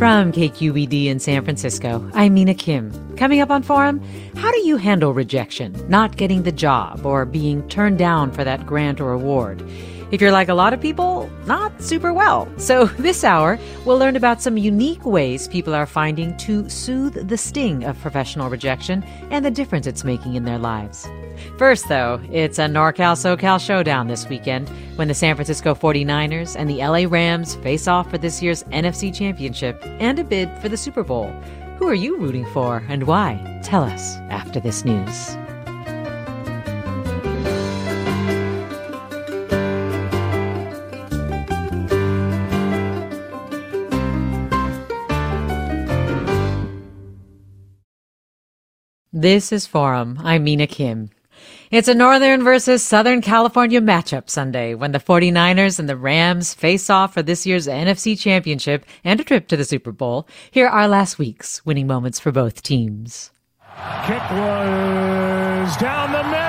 From KQED in San Francisco, I'm Mina Kim. Coming up on Forum, how do you handle rejection, not getting the job, or being turned down for that grant or award? If you're like a lot of people, not super well. So, this hour, we'll learn about some unique ways people are finding to soothe the sting of professional rejection and the difference it's making in their lives. First, though, it's a NorCal SoCal showdown this weekend when the San Francisco 49ers and the LA Rams face off for this year's NFC Championship and a bid for the Super Bowl. Who are you rooting for and why? Tell us after this news. This is Forum. I'm Mina Kim. It's a Northern versus Southern California matchup Sunday when the 49ers and the Rams face off for this year's NFC Championship and a trip to the Super Bowl. Here are last week's winning moments for both teams. Kick was down the middle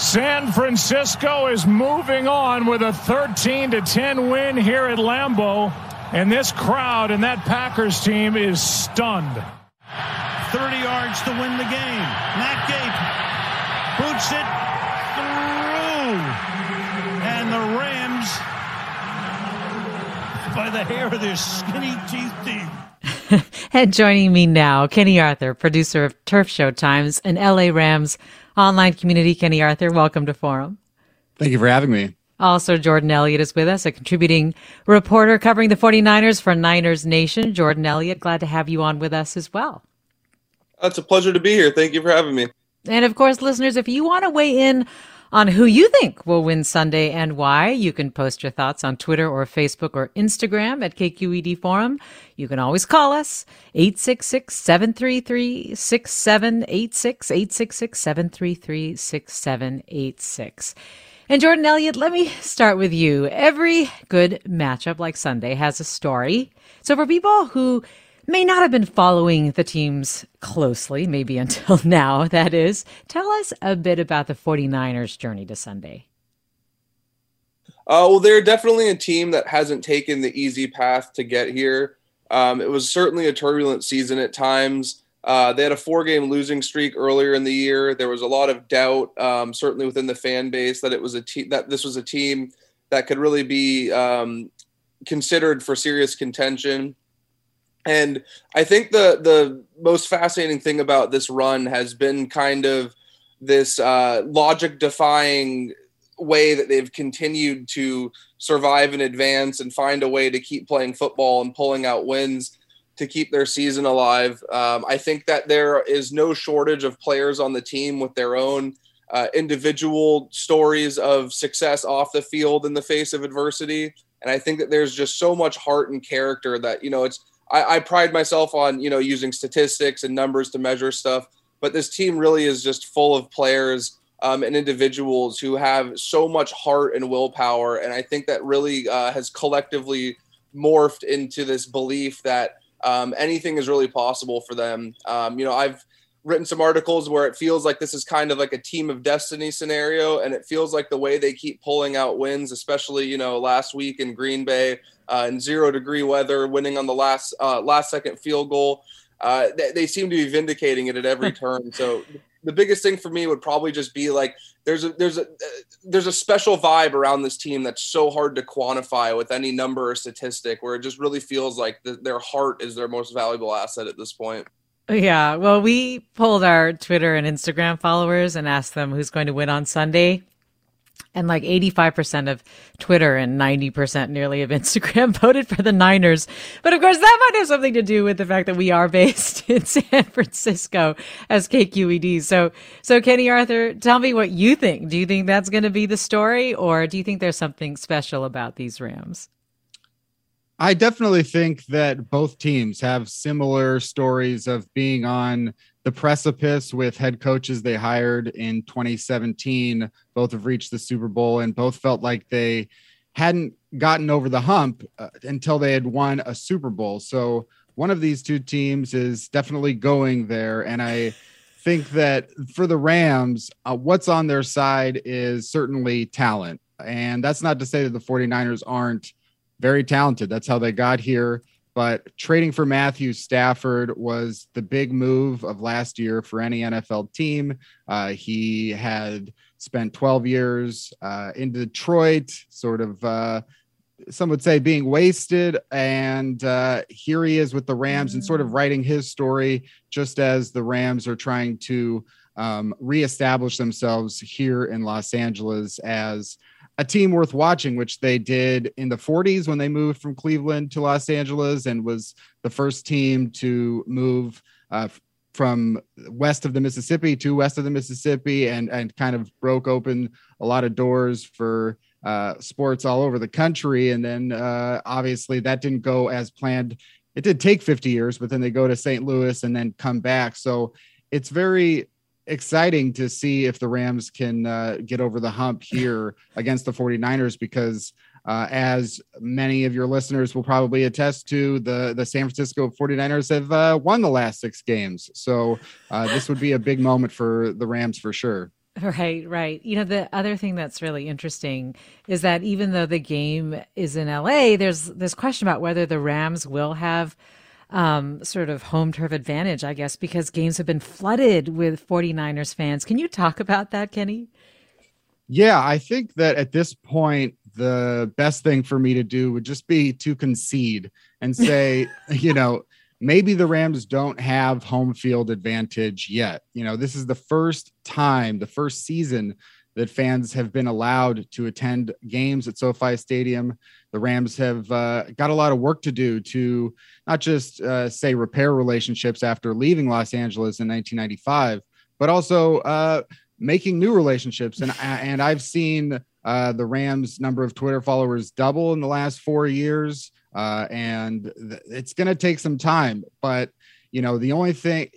San Francisco is moving on with a 13 to 10 win here at Lambeau. And this crowd and that Packers team is stunned. 30 yards to win the game. Matt Gay boots it through. And the Rams, by the hair of their skinny teeth, team. and joining me now, Kenny Arthur, producer of Turf Show Times and LA Rams online community. Kenny Arthur, welcome to Forum. Thank you for having me. Also, Jordan Elliott is with us, a contributing reporter covering the 49ers for Niners Nation. Jordan Elliott, glad to have you on with us as well. It's a pleasure to be here. Thank you for having me. And of course, listeners, if you want to weigh in on who you think will win Sunday and why, you can post your thoughts on Twitter or Facebook or Instagram at KQED Forum. You can always call us 866 733 6786, 866 733 6786. And Jordan Elliott, let me start with you. Every good matchup like Sunday has a story. So for people who may not have been following the teams closely, maybe until now, that is, tell us a bit about the 49ers journey to Sunday. Uh, well, they're definitely a team that hasn't taken the easy path to get here. Um, it was certainly a turbulent season at times. Uh, they had a four game losing streak earlier in the year. There was a lot of doubt, um, certainly within the fan base, that it was a team that this was a team that could really be um, considered for serious contention. And I think the the most fascinating thing about this run has been kind of this uh, logic defying way that they've continued to survive and advance and find a way to keep playing football and pulling out wins to keep their season alive. Um, I think that there is no shortage of players on the team with their own uh, individual stories of success off the field in the face of adversity. And I think that there's just so much heart and character that, you know, it's, I, I pride myself on you know using statistics and numbers to measure stuff, but this team really is just full of players um, and individuals who have so much heart and willpower, and I think that really uh, has collectively morphed into this belief that um, anything is really possible for them. Um, you know, I've written some articles where it feels like this is kind of like a team of destiny scenario and it feels like the way they keep pulling out wins especially you know last week in green bay uh, in zero degree weather winning on the last uh, last second field goal. Uh, they, they, seem to be vindicating it at every turn. So the biggest thing for me would probably just be like there's a there's a there's a special vibe around this team that's so hard to quantify with any number or statistic where it just really feels like the, their heart is their most valuable asset at this point yeah. Well, we pulled our Twitter and Instagram followers and asked them who's going to win on Sunday. And like 85% of Twitter and 90% nearly of Instagram voted for the Niners. But of course, that might have something to do with the fact that we are based in San Francisco as KQED. So, so Kenny Arthur, tell me what you think. Do you think that's going to be the story or do you think there's something special about these Rams? I definitely think that both teams have similar stories of being on the precipice with head coaches they hired in 2017. Both have reached the Super Bowl and both felt like they hadn't gotten over the hump uh, until they had won a Super Bowl. So one of these two teams is definitely going there. And I think that for the Rams, uh, what's on their side is certainly talent. And that's not to say that the 49ers aren't very talented. That's how they got here. But trading for Matthew Stafford was the big move of last year for any NFL team. Uh, he had spent 12 years uh, in Detroit, sort of, uh, some would say, being wasted. And uh, here he is with the Rams and sort of mm. writing his story, just as the Rams are trying to um, reestablish themselves here in Los Angeles as a team worth watching, which they did in the 40s when they moved from Cleveland to Los Angeles and was the first team to move uh, from west of the Mississippi to west of the Mississippi and, and kind of broke open a lot of doors for uh, sports all over the country. And then uh, obviously that didn't go as planned. It did take 50 years, but then they go to St. Louis and then come back. So it's very exciting to see if the Rams can uh, get over the hump here against the 49ers because uh, as many of your listeners will probably attest to, the, the San Francisco 49ers have uh, won the last six games. So uh, this would be a big moment for the Rams for sure. Right, right. You know, the other thing that's really interesting is that even though the game is in LA, there's this question about whether the Rams will have – um, sort of home turf advantage, I guess, because games have been flooded with 49ers fans. Can you talk about that, Kenny? Yeah, I think that at this point, the best thing for me to do would just be to concede and say, you know, maybe the Rams don't have home field advantage yet. You know, this is the first time, the first season that fans have been allowed to attend games at SoFi Stadium. The Rams have uh, got a lot of work to do to not just uh, say repair relationships after leaving Los Angeles in 1995, but also uh, making new relationships. And and I've seen uh, the Rams' number of Twitter followers double in the last four years, uh, and th- it's going to take some time. But you know, the only thing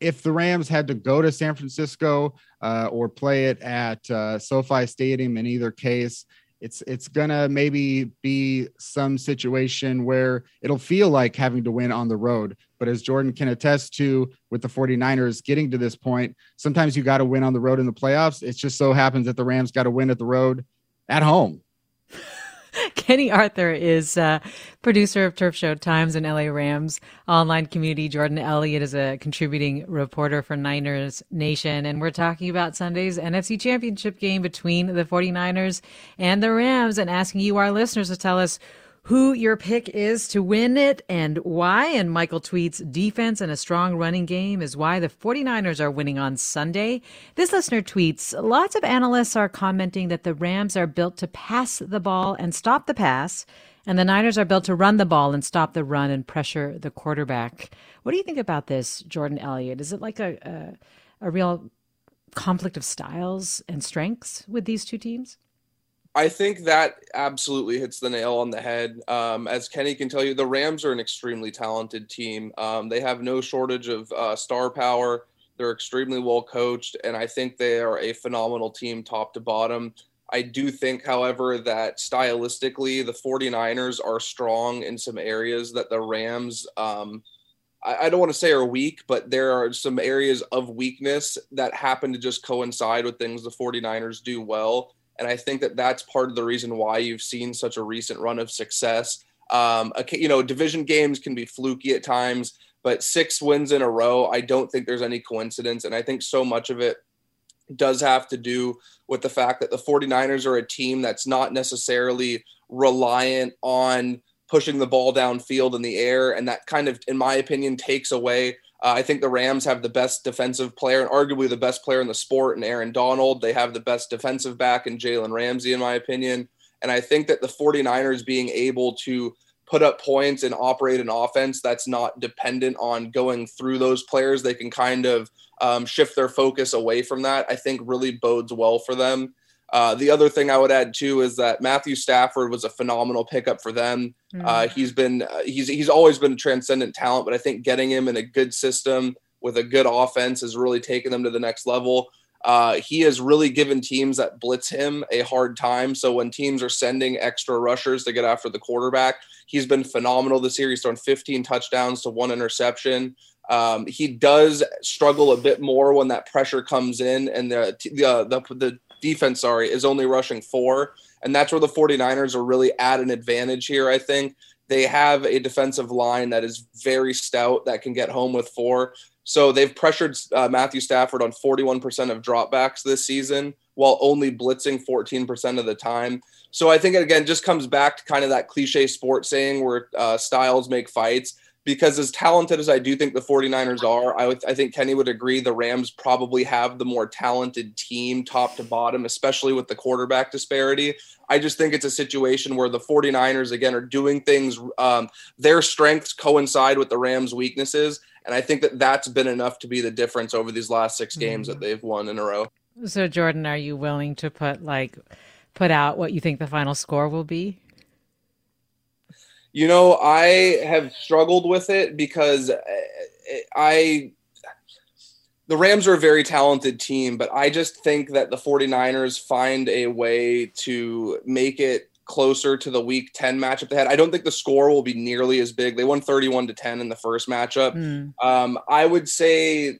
if the Rams had to go to San Francisco uh, or play it at uh, SoFi Stadium, in either case, it's it's gonna maybe be some situation where it'll feel like having to win on the road. But as Jordan can attest to with the 49ers getting to this point, sometimes you got to win on the road in the playoffs. It just so happens that the Rams got to win at the road at home. Kenny Arthur is uh, producer of Turf Show Times and LA Rams online community. Jordan Elliott is a contributing reporter for Niners Nation. And we're talking about Sunday's NFC Championship game between the 49ers and the Rams and asking you, our listeners, to tell us who your pick is to win it and why. And Michael tweets defense and a strong running game is why the 49ers are winning on Sunday. This listener tweets lots of analysts are commenting that the Rams are built to pass the ball and stop the pass. And the Niners are built to run the ball and stop the run and pressure the quarterback. What do you think about this, Jordan Elliott? Is it like a, a, a real conflict of styles and strengths with these two teams? I think that absolutely hits the nail on the head. Um, as Kenny can tell you, the Rams are an extremely talented team. Um, they have no shortage of uh, star power. They're extremely well coached, and I think they are a phenomenal team top to bottom. I do think, however, that stylistically, the 49ers are strong in some areas that the Rams, um, I, I, don't want to say are weak, but there are some areas of weakness that happen to just coincide with things the 49ers do well. And I think that that's part of the reason why you've seen such a recent run of success. Um, you know, division games can be fluky at times, but six wins in a row, I don't think there's any coincidence. And I think so much of it does have to do with the fact that the 49ers are a team that's not necessarily reliant on pushing the ball downfield in the air. And that kind of, in my opinion, takes away uh, I think the Rams have the best defensive player and arguably the best player in the sport in Aaron Donald. They have the best defensive back in Jalen Ramsey, in my opinion. And I think that the 49ers being able to put up points and operate an offense that's not dependent on going through those players, they can kind of um, shift their focus away from that, I think really bodes well for them. Uh, the other thing I would add too is that Matthew Stafford was a phenomenal pickup for them. Mm-hmm. Uh, he's been uh, he's he's always been a transcendent talent, but I think getting him in a good system with a good offense has really taken them to the next level. Uh, he has really given teams that blitz him a hard time. So when teams are sending extra rushers to get after the quarterback, he's been phenomenal this year. He's thrown 15 touchdowns to one interception. Um, he does struggle a bit more when that pressure comes in and the the, the, the defense, sorry, is only rushing four. And that's where the 49ers are really at an advantage here, I think. They have a defensive line that is very stout that can get home with four. So they've pressured uh, Matthew Stafford on 41% of dropbacks this season while only blitzing 14% of the time. So I think, again, just comes back to kind of that cliche sports saying where uh, styles make fights because as talented as I do think the 49ers are, I, would, I think Kenny would agree the Rams probably have the more talented team top to bottom, especially with the quarterback disparity. I just think it's a situation where the 49ers, again, are doing things, um, their strengths coincide with the Rams' weaknesses. And I think that that's been enough to be the difference over these last six games mm-hmm. that they've won in a row. So, Jordan, are you willing to put like, put out what you think the final score will be? You know, I have struggled with it because I the Rams are a very talented team, but I just think that the 49ers find a way to make it closer to the week 10 matchup they had. I don't think the score will be nearly as big. They won 31 to 10 in the first matchup. Mm. Um, I would say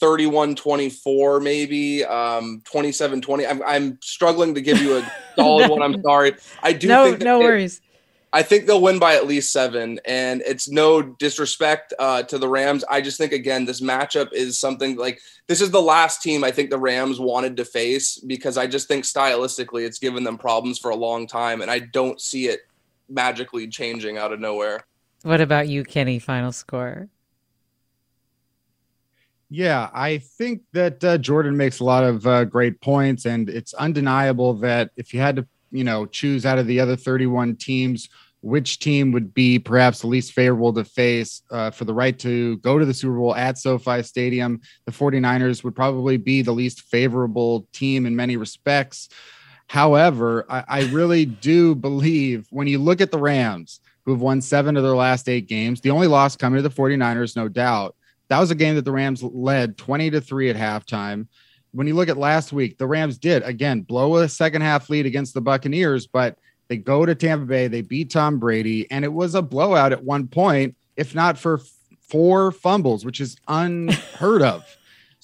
31 24, maybe um, 27 20. I'm, I'm struggling to give you a solid one. I'm sorry. I do no, think no worries. I think they'll win by at least seven, and it's no disrespect uh, to the Rams. I just think again, this matchup is something like this is the last team I think the Rams wanted to face because I just think stylistically it's given them problems for a long time, and I don't see it magically changing out of nowhere. What about you, Kenny? Final score? Yeah, I think that uh, Jordan makes a lot of uh, great points, and it's undeniable that if you had to you know, choose out of the other 31 teams which team would be perhaps the least favorable to face uh, for the right to go to the Super Bowl at SoFi Stadium. The 49ers would probably be the least favorable team in many respects. However, I, I really do believe when you look at the Rams, who've won seven of their last eight games, the only loss coming to the 49ers, no doubt. That was a game that the Rams led 20 to 3 at halftime when you look at last week, the Rams did again blow a second half lead against the Buccaneers, but they go to Tampa Bay, they beat Tom Brady, and it was a blowout at one point, if not for four fumbles, which is unheard of.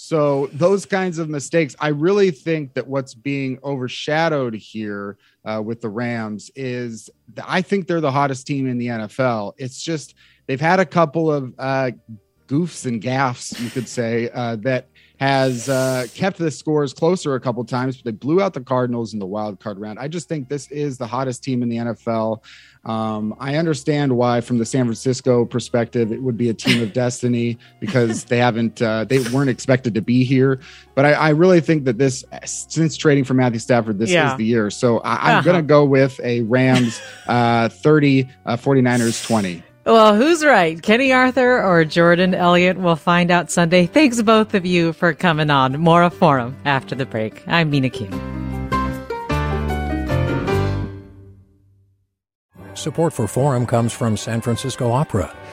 So those kinds of mistakes, I really think that what's being overshadowed here uh, with the Rams is that I think they're the hottest team in the NFL. It's just they've had a couple of uh, goofs and gaffes, you could say, uh, that has uh, kept the scores closer a couple times, but they blew out the Cardinals in the wild card round. I just think this is the hottest team in the NFL. Um, I understand why, from the San Francisco perspective, it would be a team of destiny because they haven't, uh, they weren't expected to be here. But I, I, really think that this, since trading for Matthew Stafford, this yeah. is the year. So I, am going to go with a Rams uh, 30, uh, 49ers 20. Well, who's right, Kenny Arthur or Jordan Elliott? We'll find out Sunday. Thanks both of you for coming on. More of Forum after the break. I'm Mina Kim. Support for Forum comes from San Francisco Opera.